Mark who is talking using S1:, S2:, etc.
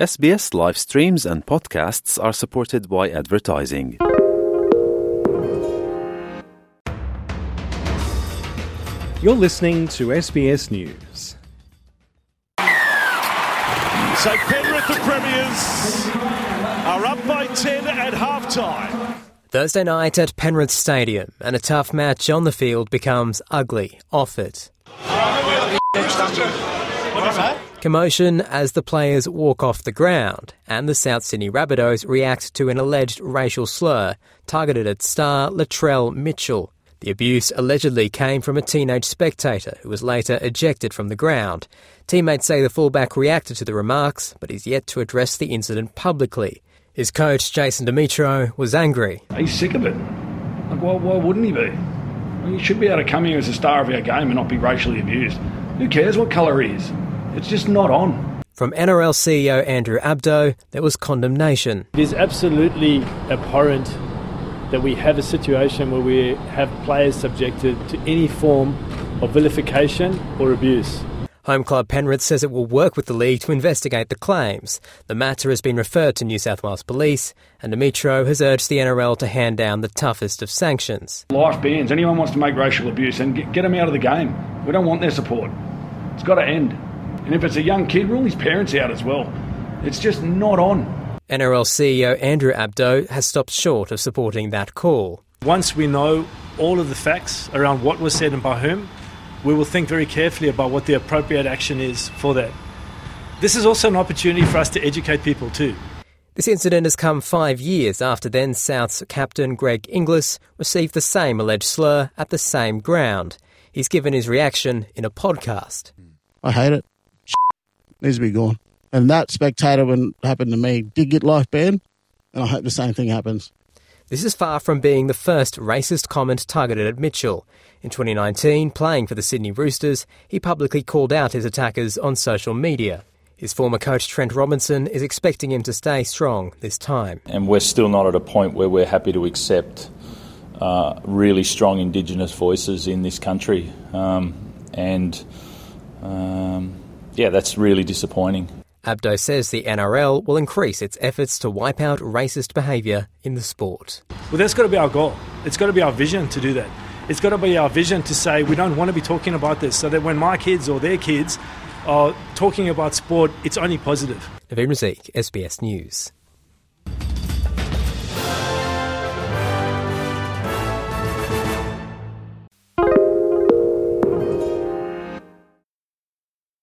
S1: SBS live streams and podcasts are supported by advertising.
S2: You're listening to SBS News.
S3: So Penrith, the premiers, are up by 10 at half time.
S4: Thursday night at Penrith Stadium, and a tough match on the field becomes ugly off it. Commotion as the players walk off the ground, and the South Sydney Rabbitohs react to an alleged racial slur targeted at star Latrell Mitchell. The abuse allegedly came from a teenage spectator who was later ejected from the ground. Teammates say the fullback reacted to the remarks, but is yet to address the incident publicly. His coach, Jason Demetriou, was angry.
S5: He's sick of it. Like, why, why wouldn't he be? Well, he should be able to come here as a star of our game and not be racially abused. Who cares what colour he is? It's just not on.
S4: From NRL CEO Andrew Abdo, there was condemnation.
S6: It is absolutely abhorrent that we have a situation where we have players subjected to any form of vilification or abuse.
S4: Home club Penrith says it will work with the league to investigate the claims. The matter has been referred to New South Wales Police, and Demetriou has urged the NRL to hand down the toughest of sanctions.
S5: Life bans. Anyone wants to make racial abuse and get, get them out of the game. We don't want their support. It's got to end. And if it's a young kid, rule his parents out as well. It's just not on.
S4: NRL CEO Andrew Abdo has stopped short of supporting that call.
S6: Once we know all of the facts around what was said and by whom, we will think very carefully about what the appropriate action is for that. This is also an opportunity for us to educate people too.
S4: This incident has come five years after then South's captain Greg Inglis received the same alleged slur at the same ground. He's given his reaction in a podcast.
S7: I hate it. Needs to be gone. And that spectator, when it happened to me, did get life banned, and I hope the same thing happens.
S4: This is far from being the first racist comment targeted at Mitchell. In 2019, playing for the Sydney Roosters, he publicly called out his attackers on social media. His former coach Trent Robinson is expecting him to stay strong this time.
S8: And we're still not at a point where we're happy to accept uh, really strong Indigenous voices in this country. Um, and um, yeah, that's really disappointing.
S4: Abdo says the NRL will increase its efforts to wipe out racist behaviour in the sport.
S6: Well, that's got to be our goal. It's got to be our vision to do that. It's got to be our vision to say we don't want to be talking about this so that when my kids or their kids are talking about sport, it's only positive.
S4: Naveen Razik, SBS News.